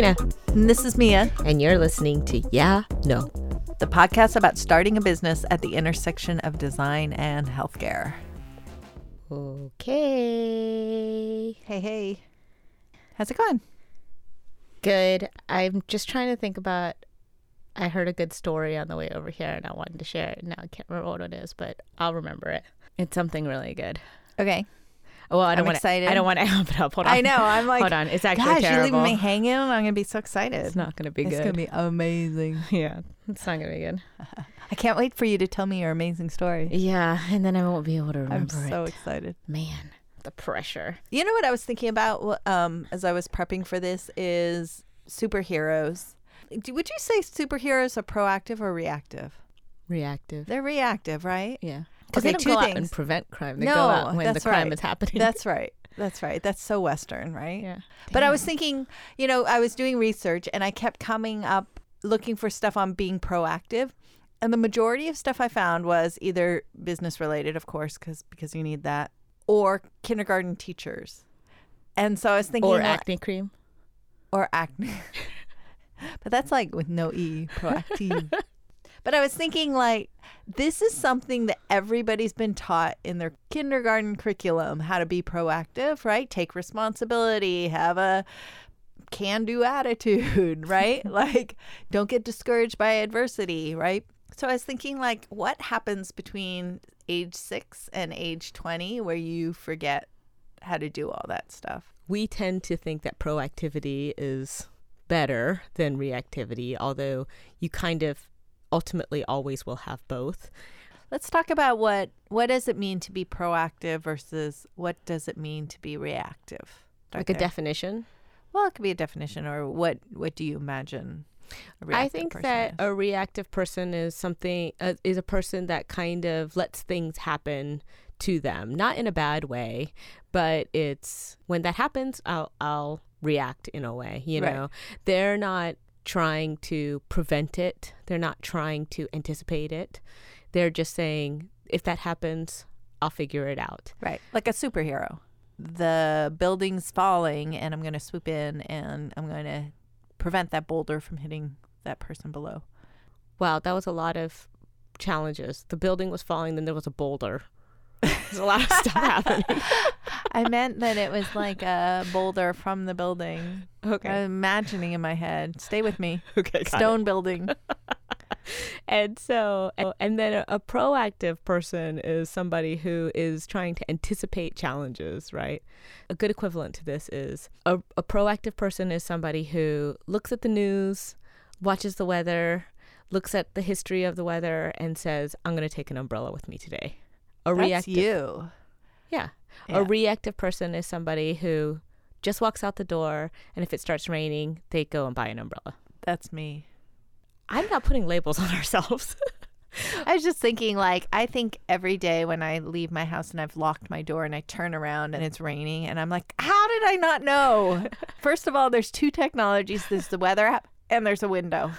this is Tina, And this is Mia, and you're listening to Yeah, No. the podcast about starting a business at the intersection of design and healthcare. Okay. Hey, hey. How's it going? Good. I'm just trying to think about. I heard a good story on the way over here, and I wanted to share it. Now I can't remember what it is, but I'll remember it. It's something really good. Okay. Well, I don't I'm want excited. I don't want to amp it up. Hold on. I know. I'm like, Hold on. It's actually gosh, you're leaving me hanging. I'm going to be so excited. It's not going to be It's good. It's going to be amazing. yeah, it's not going to be good. I can't wait for you to tell me your amazing story. Yeah, and then I won't be able to remember. I'm so it. excited. Man, the pressure. You know what I was thinking about um, as I was prepping for this is superheroes. Would you say superheroes are proactive or reactive? Reactive. They're reactive, right? Yeah. Because Okay, they don't go out and prevent crime. They No, go out when the crime right. is happening. That's right. That's right. That's so Western, right? yeah. But I was thinking, you know, I was doing research and I kept coming up looking for stuff on being proactive. And the majority of stuff I found was either business related, of course, because because you need that, or kindergarten teachers. And so I was thinking, or like- acne cream. or acne. but that's like with no e, proactive. but I was thinking like this is something that everybody's been taught in their kindergarten curriculum how to be proactive, right? Take responsibility, have a can do attitude, right? like don't get discouraged by adversity, right? So I was thinking like what happens between age 6 and age 20 where you forget how to do all that stuff. we tend to think that proactivity is better than reactivity, although you kind of ultimately always will have both. Let's talk about what what does it mean to be proactive versus what does it mean to be reactive? Like a definition. Well, it could be a definition, or what what do you imagine? I think that is? a reactive person is something uh, is a person that kind of lets things happen to them, not in a bad way, but it's when that happens, I'll I'll react in a way. You Right. know, they're not trying to prevent it. They're not trying to anticipate it. They're just saying, if that happens, I'll figure it out. right, like a superhero. The building's falling, and I'm going to swoop in, and I'm going to prevent that boulder from hitting that person below. Wow, that was a lot of challenges. The building was falling, then there was a boulder. There's a lot of stuff happening. I meant that it was like a boulder from the building. Okay. I'm imagining in my head. Stay with me. okay. got it. Stone building. And so, and then a, a proactive person is somebody who is trying to anticipate challenges, right? A good equivalent to this is a, a proactive person is somebody who looks at the news, watches the weather, looks at the history of the weather, and says, I'm going to take an umbrella with me today. A That's reactive, you. Yeah. Yeah. A reactive person is somebody who just walks out the door, and if it starts raining, they go and buy an umbrella. That's me. I'm not putting labels on ourselves. I was just thinking, like, I think every day when I leave my house and I've locked my door and I turn around and it's raining, and I'm like, how did I not know? First of all, there's two technologies there's the weather app and there's a window.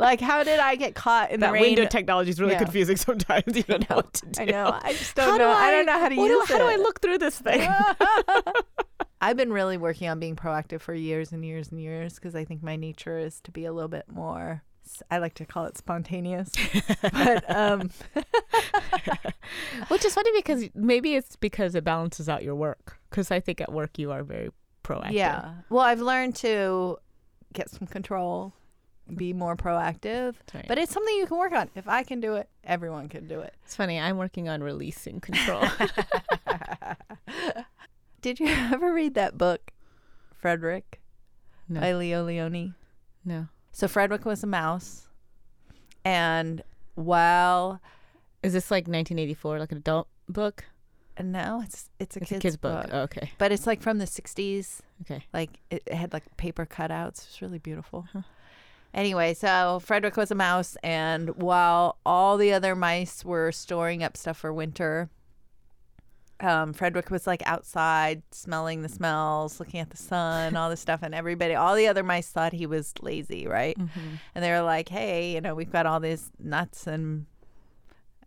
like, how did I get caught in that the rain? window technology is really Yeah. confusing sometimes. You don't know what to do. I know. I just don't How do know. I, don't know how to what do- use How do I look through this thing? I've been really working on being proactive for years and years and years because I think my nature is to be a little bit more. I like to call it spontaneous, but um, Which is funny because maybe it's because it balances out your work. Because I think at work you are very proactive. Yeah. Well, I've learned to get some control, be more proactive, Right. but it's something you can work on. If I can do it, everyone can do it. It's funny. I'm working on releasing control. Did you ever read that book, Frederick no, by Leo Lionni? no. So Frederick was a mouse, and while Is this like 1984, like an adult book? No, it's it's a It's kid's, a kid's book. Oh, okay. but it's like from the '60s. Okay. Like it, it had like paper cutouts. It's really beautiful. Huh. Anyway, so Frederick was a mouse, and while all the other mice were storing up stuff for winter, um, Frederick was like outside smelling the smells, looking at the sun, all this stuff, and everybody, all the other mice thought he was lazy, right? Mm-hmm. And they were like, "Hey, you know, we've got all these nuts and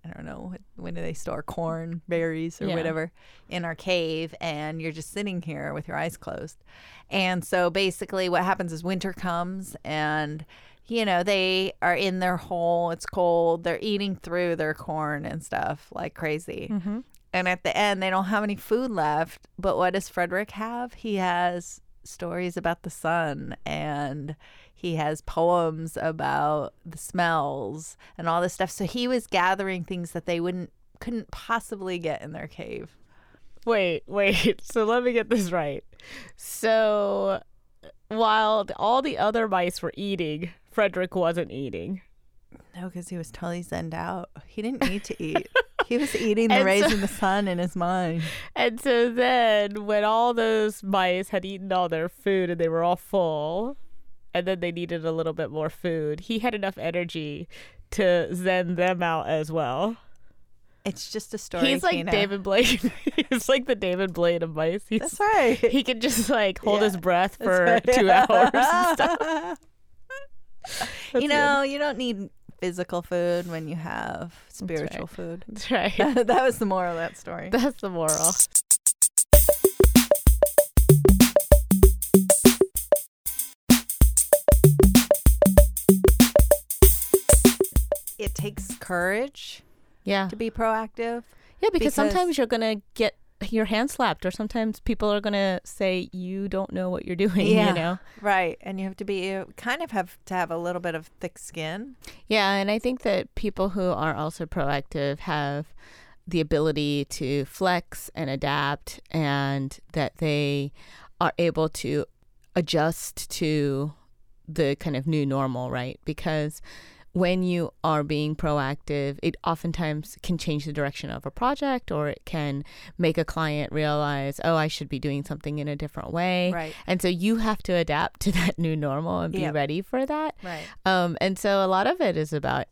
I don't know when do they store corn, berries, or Yeah. whatever in our cave, and you're just sitting here with your eyes closed. And so basically, what happens is winter comes, and you know they are in their hole. It's cold. They're eating through their corn and stuff like crazy. Mm-hmm. And at the end, they don't have any food left. But what does Frederick have? He has stories about the sun and he has poems about the smells and all this stuff. So he was gathering things that they wouldn't couldn't possibly get in their cave. Wait, wait. So let me get this right. So while all the other mice were eating, Frederick wasn't eating. No, because he was totally zenned out. He didn't need to eat. he was eating the rays so- in the sun in his mind. And so then, when all those mice had eaten all their food and they were all full, and then they needed a little bit more food, he had enough energy to zen them out as well. It's just a story. He's like. David Blaine. He's like the David Blaine of mice. He's, That's right. he can just like hold his breath for right. two hours and stuff. That's you know, you don't need physical food when you have spiritual right. food. That's right. that was the moral of that story. That's the moral. Courage Yeah. to be proactive. Yeah, because, Because- sometimes you're gonna get your hand slapped, or sometimes people are gonna say you don't know what you're doing. Yeah. You know. Right. And you have to be you kind of have to have a little bit of thick skin. Yeah, and I think that people who are also proactive have the ability to flex and adapt, and that they are able to adjust to the kind of new normal, right? Because when you are being proactive, it oftentimes can change the direction of a project or it can make a client realize, oh, I should be doing something in a different way. Right. And so you have to adapt to that new normal and be Yep. ready for that. Right. Um, and so a lot of it is about,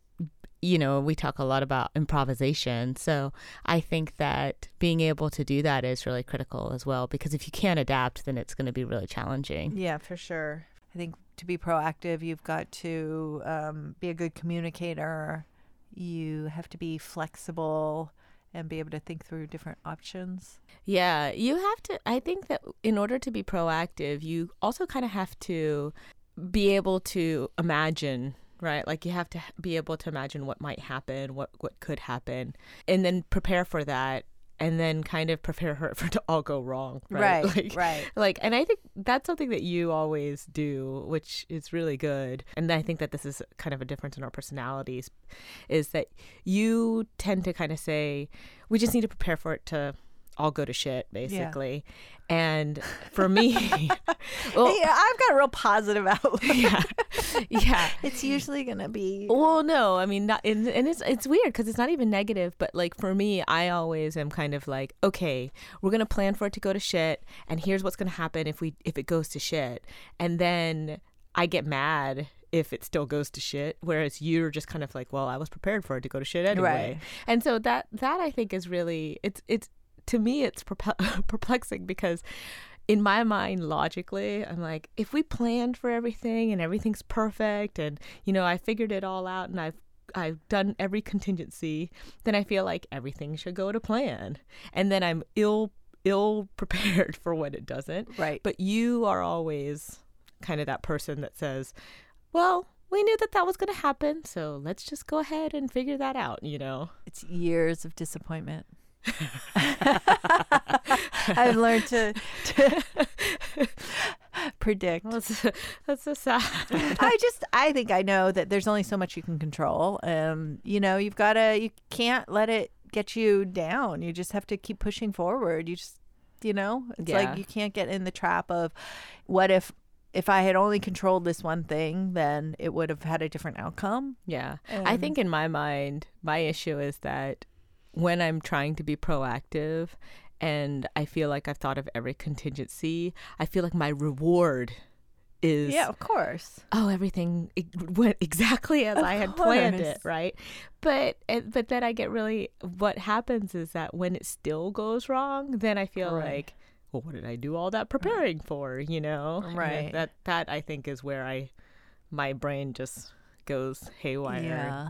you know, we talk a lot about improvisation. So I think that being able to do that is really critical as well, because if you can't adapt, then it's going to be really challenging. Yeah, for sure. I think to be proactive, you've got to um, be a good communicator. You have to be flexible and be able to think through different options. Yeah, you have to. I think that in order to be proactive, you also kind of have to be able to imagine, right? Like you have to be able to imagine what might happen, what what could happen, and then prepare for that, and then kind of prepare her for it to all go wrong, right? Like, right. like and i think that's something that you always do which is really good and i think that this is kind of a difference in our personalities is that you tend to kind of say we just need to prepare for it to all go to shit basically and for me well yeah, I've got a real positive outlook. yeah yeah It's usually going to be. well, no, I mean, not, and, and it's it's weird because it's not even negative, but like for me, I always am kind of like, okay, we're gonna plan for it to go to shit, and here's what's gonna happen if we if it goes to shit, and then I get mad if it still goes to shit, whereas you're just kind of like, well, I was prepared for it to go to shit anyway, Right. and so that that I think is really it's it's to me it's perplexing because in my mind logically i'm like if we planned for everything and everything's perfect and you know i figured it all out and i've i've done every contingency then i feel like everything should go to plan and then i'm ill ill prepared for when it doesn't Right. but you are always kind of that person that says well we knew that that was going to happen so let's just go ahead and figure that out you know It's years of disappointment. I've learned to, to predict. that's, that's so sad I just I think I know that there's only so much you can control. Um, you know, you've got to you can't let it get you down. You just have to keep pushing forward. You just you know, it's Yeah. like you can't get in the trap of what if if I had only controlled this one thing, then it would have had a different outcome. Yeah. I Um, think in my mind, my issue is that when I'm trying to be proactive and I feel like I've thought of every contingency, I feel like my reward is Yeah, of course. oh everything went exactly as Of I had planned it, right? But eh, but then I get really what happens is that when it still goes wrong, then I feel Right. like well what did I do all that preparing for, you know? Right. That that I think is where I my brain just goes haywire. Yeah.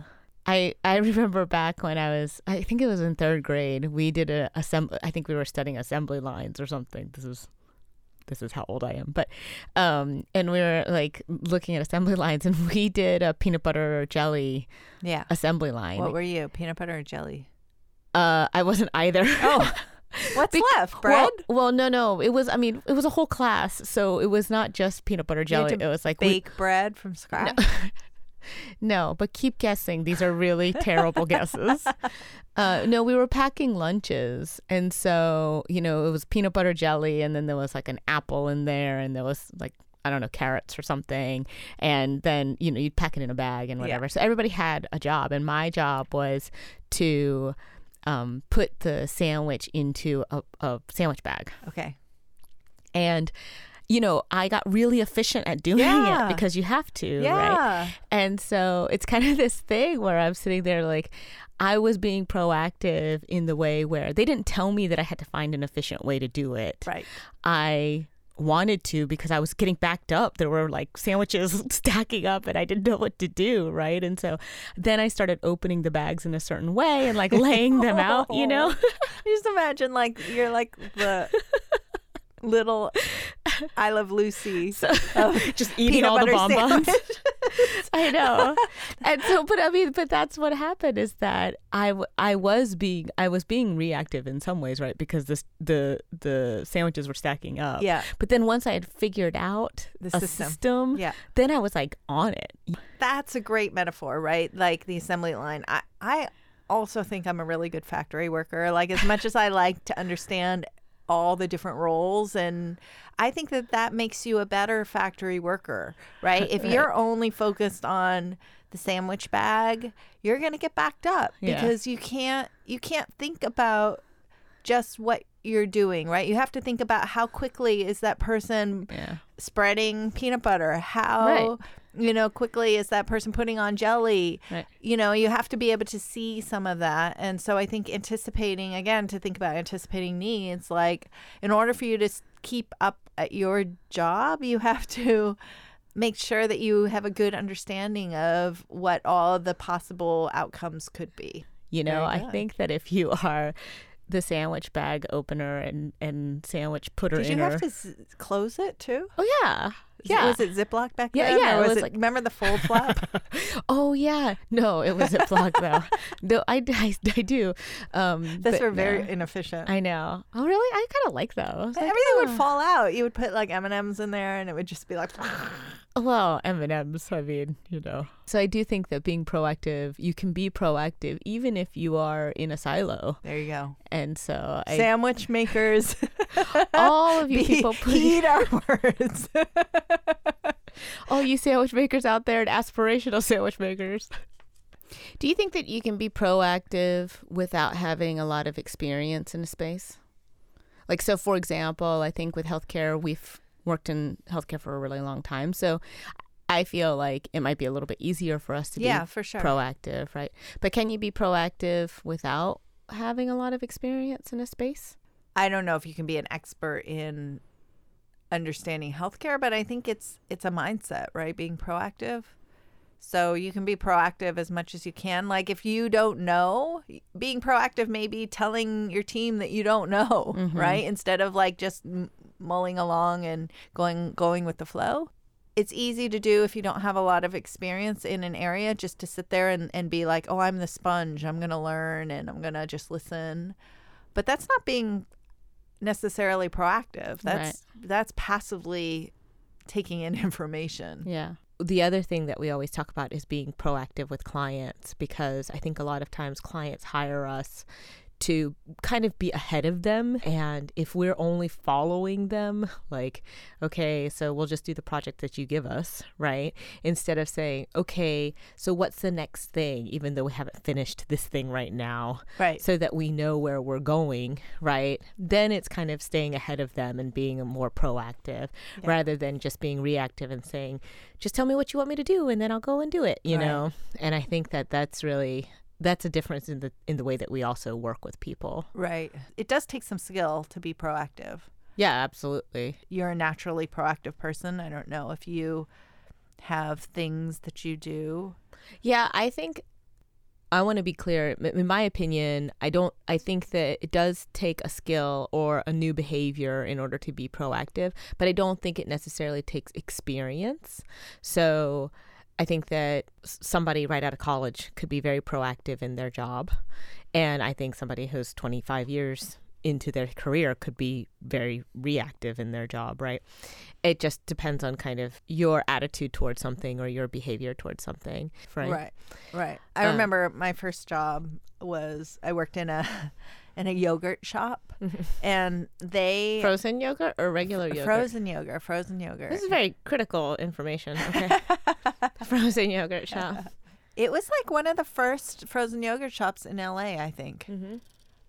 I I remember back when I was I think it was in third grade. We did a assembly. I think we were studying assembly lines or something. This is this is how old I am. But um, and we were like looking at assembly lines, and we did a peanut butter or jelly Yeah. assembly line. What were you? Peanut butter or jelly? uh, I wasn't either. Oh, what's Bec- left? Bread? Well, well, no, no. It was. I mean, it was a whole class, so it was not just peanut butter jelly. It was like we- Bake bread from scratch? No, but keep guessing. These are really terrible guesses. Uh, no, we were packing lunches. And so, you know, it was peanut butter jelly, and then there was like an apple in there, and there was like, I don't know, carrots or something. And then, you know, you'd pack it in a bag and Yeah. whatever. So everybody had a job. And my job was to um, put the sandwich into a, a sandwich bag. Okay. And, you know, I got really efficient at doing Yeah. it because you have to, right? And so it's kind of this thing where I'm sitting there like I was being proactive in the way where they didn't tell me that I had to find an efficient way to do it. Right. I wanted to because I was getting backed up. There were like sandwiches stacking up and I didn't know what to do, right? And so then I started opening the bags in a certain way and like laying them out, you know? Just imagine like you're like the little I Love Lucy. So just eating all the bonbons. I know. And so, but I mean, but that's what happened is that I, I was being I was being reactive in some ways, right? Because this the the sandwiches were stacking up. yeah. But then once I had figured out The system. system, Yeah. then I was like on it. That's a great metaphor, right? Like the assembly line. I I also think I'm a really good factory worker. Like as much as I like to understand all the different roles and I think that that makes you a better factory worker, right? If Right. you're only focused on the sandwich bag, you're going to get backed up Yeah. because you can't you can't think about just what you're doing, right? You have to think about how quickly is that person Yeah. spreading peanut butter? How Right. you know quickly is that person putting on jelly? Right. You know, you have to be able to see some of that. And so I think anticipating again to think about anticipating needs like in order for you to keep up at your job, you have to make sure that you have a good understanding of what all the possible outcomes could be. You know, I think that if you are the sandwich bag opener and and sandwich putter Did you have to s- close it too? oh yeah, yeah. Was it Ziploc back Yeah, then? yeah, Or it was was it, like- remember the fold flap? Oh yeah, no, it was Ziploc though. No, I, I, I do. Um, Those were very no. inefficient. I know. Oh really? I kind of like those. Like, Everything would oh. fall out. You would put like M and M's in there, and it would just be like. Well, M and M's. I mean, you know. So I do think that being proactive, you can be proactive even if you are in a silo. There you go. And so I, Sandwich makers. all of you be- people, put, heed our words. all you sandwich makers out there and aspirational sandwich makers. Do you think that you can be proactive without having a lot of experience in a space? Like, so for example, I think with healthcare, we've worked in healthcare for a really long time. So I feel like it might be a little bit easier for us to yeah, be for sure. proactive, right? But can you be proactive without having a lot of experience in a space? I don't know if you can be an expert in understanding healthcare, but I think it's it's a mindset, right? Being proactive. So you can be proactive as much as you can. Like if you don't know, being proactive may be telling your team that you don't know, Mhm. right? Instead of like just mulling along and going going with the flow. It's easy to do if you don't have a lot of experience in an area just to sit there and, and be like, oh, I'm the sponge. I'm going to learn and I'm going to just listen. But that's not being necessarily proactive. That's that's passively taking in information. Yeah. The other thing that we always talk about is being proactive with clients because I think a lot of times clients hire us to kind of be ahead of them. And if we're only following them, like, okay, so we'll just do the project that you give us, right? Instead of saying, okay, so what's the next thing, even though we haven't finished this thing right now, Right. so that we know where we're going, right? Then it's kind of staying ahead of them and being more proactive Yeah. rather than just being reactive and saying, just tell me what you want me to do and then I'll go and do it, you Right. know? And I think that that's really that's a difference in the in the way that we also work with people. Right. It does take some skill to be proactive. Yeah, absolutely. You're a naturally proactive person. I don't know if you have things that you do. Yeah, I think I want to be clear. In my opinion, I don't. I think that it does take a skill or a new behavior in order to be proactive, but I don't think it necessarily takes experience. So, I think that somebody right out of college could be very proactive in their job, and I think somebody who's 25 years into their career could be very reactive in their job, right? It just depends on kind of your attitude towards something or your behavior towards something, right? Right. Right. I Um, remember my first job was I worked in a in a yogurt shop and they Frozen yogurt or regular yogurt? frozen yogurt, frozen yogurt. This is very critical information. Okay. Frozen yogurt shop. It was like one of the first frozen yogurt shops in LA, I think. Mm-hmm.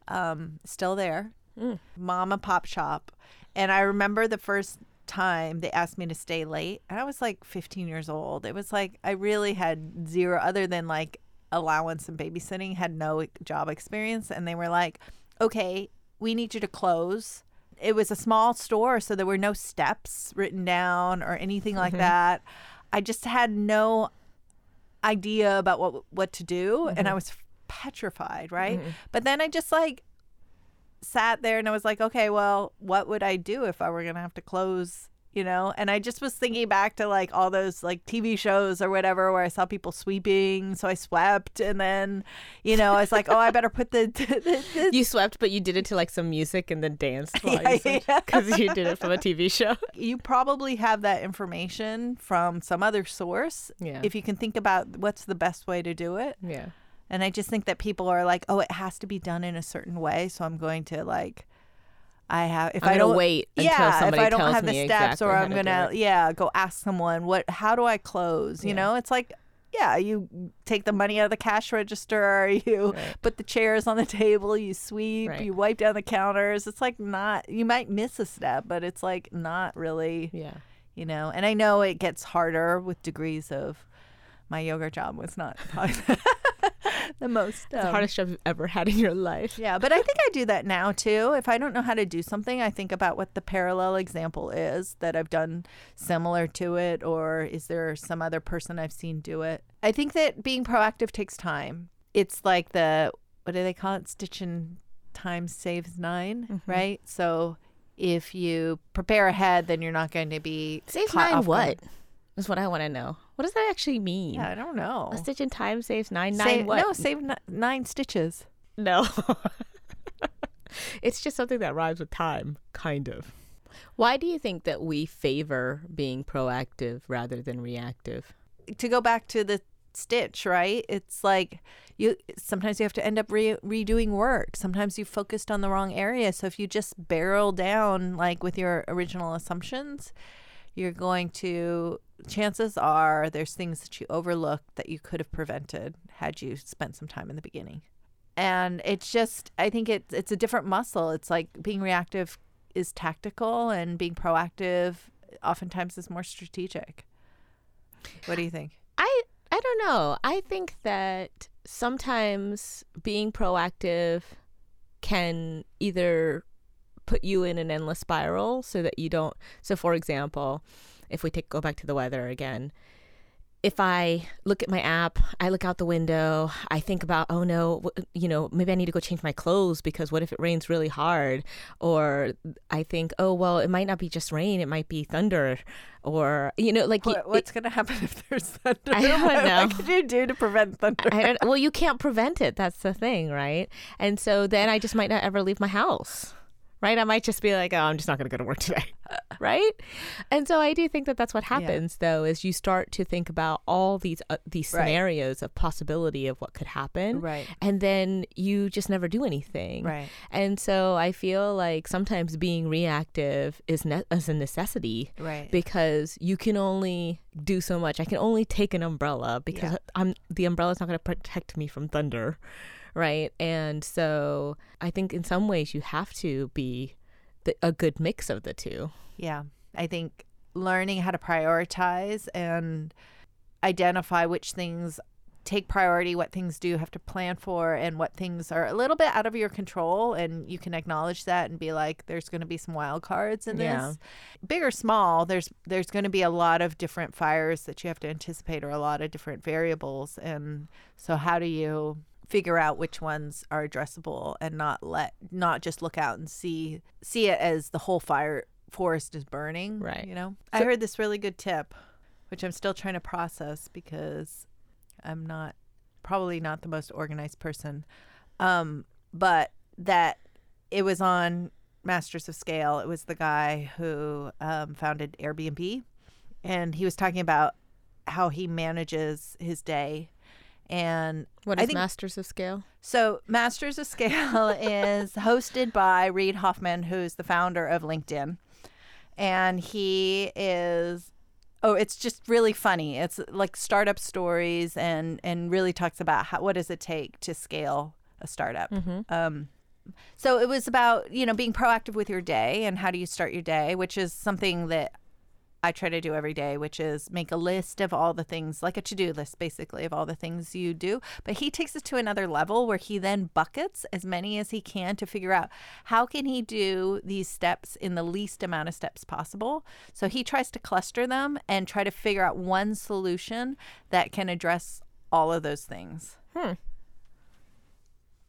Um, still there. Mm. Mom and pop shop. And I remember the first time they asked me to stay late. And I was like 15 years old. It was like I really had zero other than like allowance and babysitting, had no job experience and they were like, "Okay, we need you to close." It was a small store, so there were no steps written down or anything like Mhm. that. I just had no idea about what what to do and I was petrified, right? Mhm. But then I just like sat there and I was like, okay, well, what would I do if I were gonna have to close? You know, and I just was thinking back to like all those like TV shows or whatever where I saw people sweeping, so I swept, and then, you know, I was like, oh, I better put the, the, the You swept, but you did it to like some music and then danced while Yeah, you swept yeah. because you did it from a TV show. you probably have that information from some other source. Yeah. If you can think about what's the best way to do it. yeah. And I just think that people are like, oh, it has to be done in a certain way. So I'm going to like, I have, if I'm I don't wait until yeah, if I don't have the steps exactly or I'm gonna, it. yeah, go ask someone, what, how do I close? You Yeah. know, it's like, yeah, you take the money out of the cash register, you Right. put the chairs on the table, you sweep, Right. you wipe down the counters. It's like not, you might miss a step, but it's like not really Yeah. you know and i know it gets harder with degrees of my yoga job was not the most The um, hardest job you've ever had in your life. yeah but i think i do that now too if i don't know how to do something i think about what the parallel example is that i've done similar to it or is there some other person i've seen do it i think that being proactive takes time it's like the what do they call it Stitching time saves 9 Mhm. right so if you prepare ahead then you're not going to be Saves nine off guard. What? Is what I want to know. What does that actually mean? Yeah, I don't know. A stitch in time saves nine. Nine what? No, save n- nine stitches. No. it's just something that rhymes with time, kind of. Why do you think that we favor being proactive rather than reactive? To go back to the stitch, right? It's like you sometimes you have to end up re- redoing work. Sometimes you focused on the wrong area. So if you just barrel down like with your original assumptions, you're going to chances are there's things that you overlooked that you could have prevented had you spent some time in the beginning. And it's just I think it's it's a different muscle. It's like being reactive is tactical and being proactive oftentimes is more strategic. What do you think? I I don't know. I think that sometimes being proactive can either put you in an endless spiral so that you don't so for example, if we take go back to the weather again, if I look at my app, I look out the window, I think about, oh no, you know, maybe I need to go change my clothes because what if it rains really hard? Or I think, oh, well, it might not be just rain, it might be thunder. Or, you know, like, What, what's going to happen if there's thunder? I don't What- know. What could you do to prevent thunder? I don't, well, you can't prevent it. That's the thing, right? And so then I just might not ever leave my house, right? I might just be like, oh, I'm just not going to go to work today, right? And so I do think that that's what happens, though, is you start to think about all these uh, these Right. scenarios of possibility of what could happen, right. and then you just never do anything. Right. And so I feel like sometimes being reactive is ne- is a necessity Right. because you can only do so much. I can only take an umbrella because Yeah. I'm the umbrella's not going to protect me from thunder, right? And so I think in some ways you have to be the, a good mix of the two. Yeah. I think learning how to prioritize and identify which things take priority, what things do you have to plan for, and what things are a little bit out of your control. And you can acknowledge that and be like, there's going to be some wild cards in Yeah. this. Big or small, there's there's going to be a lot of different fires that you have to anticipate or a lot of different variables. And so how do you figure out which ones are addressable and not let not just look out and see see it as the whole fire forest is burning. Right. You know? I heard this really good tip, which I'm still trying to process because I'm not probably not the most organized person. Um, but that it was on Masters of Scale. It was the guy who um, founded Airbnb, and he was talking about how he manages his day. And What I is think- Masters of Scale? so, Masters of Scale is hosted by Reid Hoffman, who's the founder of LinkedIn. And he is, oh, it's just really funny. It's like startup stories and, and really talks about how, what does it take to scale a startup. Um, so it was about, you know, being proactive with your day and how do you start your day, which is something that I try to do every day, which is make a list of all the things, like a to do list, basically, of all the things you do. But he takes it to another level where he then buckets as many as he can to figure out how can he do these steps in the least amount of steps possible. So he tries to cluster them and try to figure out one solution that can address all of those things. Hmm.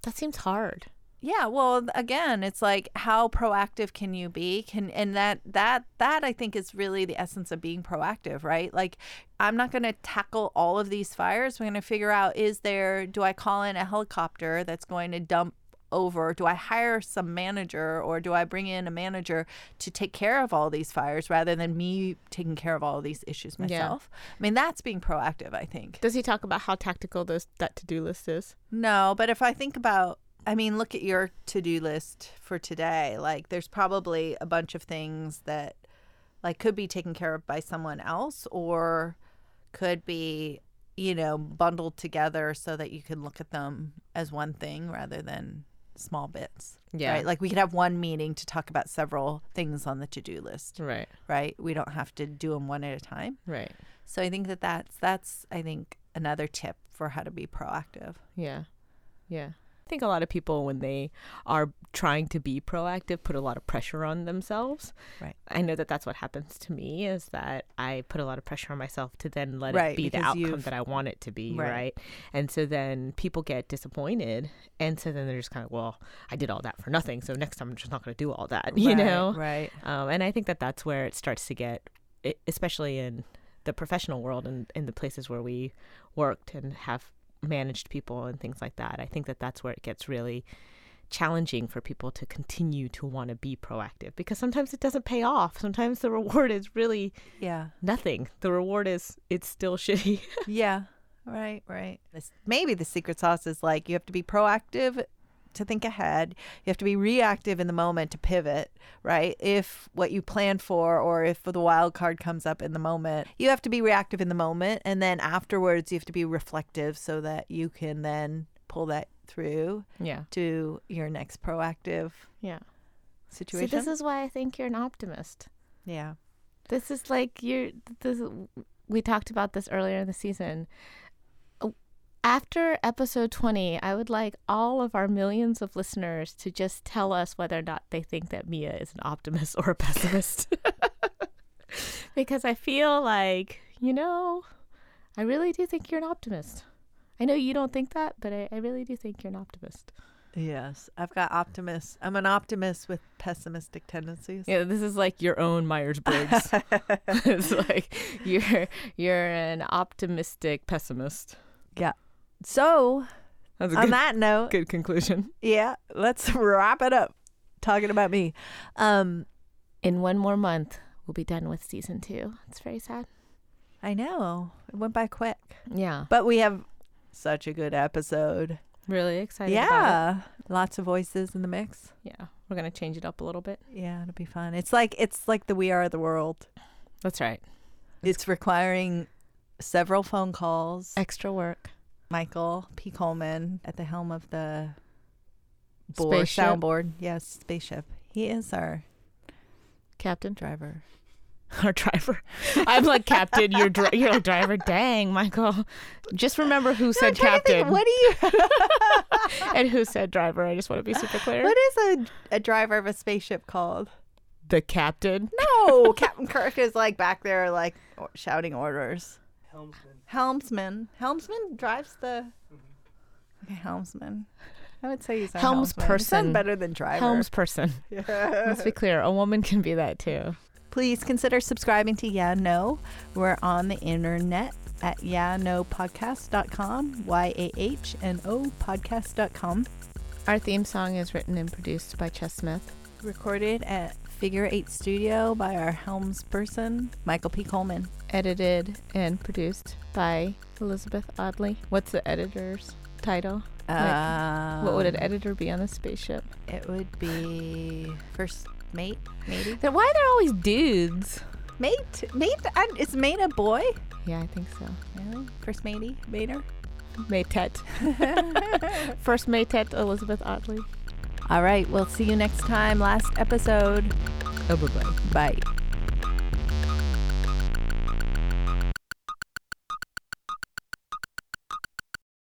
That seems hard. Yeah, well, again, it's like how proactive can you be? Can and that that that I think is really the essence of being proactive, right? Like I'm not going to tackle all of these fires. We're going to figure out is there do I call in a helicopter that's going to dump over? Do I hire some manager or do I bring in a manager to take care of all these fires rather than me taking care of all of these issues myself? I mean, that's being proactive, I think. Does he talk about how tactical those that to do list is? No, but if I think about, I mean, look at your to do list for today. Like, there's probably a bunch of things that, like, could be taken care of by someone else or could be, you know, bundled together so that you can look at them as one thing rather than small bits. Yeah. Right. Like, we could have one meeting to talk about several things on the to do list. Right. Right. We don't have to do them one at a time. Right. So I think that that's, that's, I think, another tip for how to be proactive. Yeah. Yeah. I think a lot of people, when they are trying to be proactive, put a lot of pressure on themselves. Right. I know that that's what happens to me is that I put a lot of pressure on myself to then let Right, it be the outcome you've- that I want it to be. Right. Right. And so then people get disappointed. And so then they're just kind of, well, I did all that for nothing. So next time I'm just not going to do all that, you Right, know? Right. Um, and I think that that's where it starts to get, especially in the professional world and in the places where we worked and have managed people and things like that. I think that that's where it gets really challenging for people to continue to want to be proactive because sometimes it doesn't pay off. Sometimes the reward is really Yeah. nothing. The reward is it's still shitty. Yeah. Right, right. This, maybe the secret sauce is like you have to be proactive to think ahead. You have to be reactive in the moment to pivot, right? If what you planned for or if the wild card comes up in the moment, you have to be reactive in the moment and then afterwards you have to be reflective so that you can then pull that through yeah. to your next proactive Yeah. situation. See, this is why I think you're an optimist. yeah. This is like you're. This we talked about this earlier in the season. After episode twenty, I would like all of our millions of listeners to just tell us whether or not they think that Mia is an optimist or a pessimist. because I feel like you know, I really do think you're an optimist. I know you don't think that, but I, I really do think you're an optimist. Yes. I've got optimist. I'm an optimist with pessimistic tendencies. Yeah, this is like your own Myers Briggs. it's like you're you're an optimistic pessimist. So, That's a on good, that note, good conclusion. yeah, let's wrap it up talking about me. Um, In one more month, we'll be done with season two. It's very sad. I know it went by quick, Yeah, but we have such a good episode. really excited. about yeah, lots of voices in the mix. it. yeah. We're gonna change it up a little bit. Yeah, it'll be fun. It's like it's like the We Are the World. That's right. It's requiring several phone calls. Extra work. Michael P. Coleman at the helm of the board, Spaceship. soundboard. Yes, spaceship. He is our Captain, driver. our driver. I'm like captain. You're dri- you're like driver. Dang, Michael. Just remember who said to think, captain what do you? and who said driver. I just want to be super clear. what is a, a driver of a spaceship called? The captain. No, Captain Kirk is like back there, like shouting orders. Helmsman. Helmsman. Helmsman drives the. Okay, helmsman. I would say he's a Helms helmsman. It sounds person. better than driver. Helms person. Let's be clear. A woman can be that too. Please consider subscribing to Yeah No. We're on the internet at yeahnopodcast.com, Y A H N O podcast.com. Our theme song is written and produced by Chess Smith. Recorded at Figure Eight Studio by our helms person, Michael P. Coleman. Edited and produced by Elizabeth Audley. What's the editor's title? Uh, what would an editor be on a spaceship? It would be first mate, matey. Then why are there always dudes? Mate, mate. I, is mate a boy? Yeah, I think so. Really? First matey, mater. Maytet. First Maytet Elizabeth Audley. All right, we'll see you next time. Last episode. Oh, bye bye. Bye.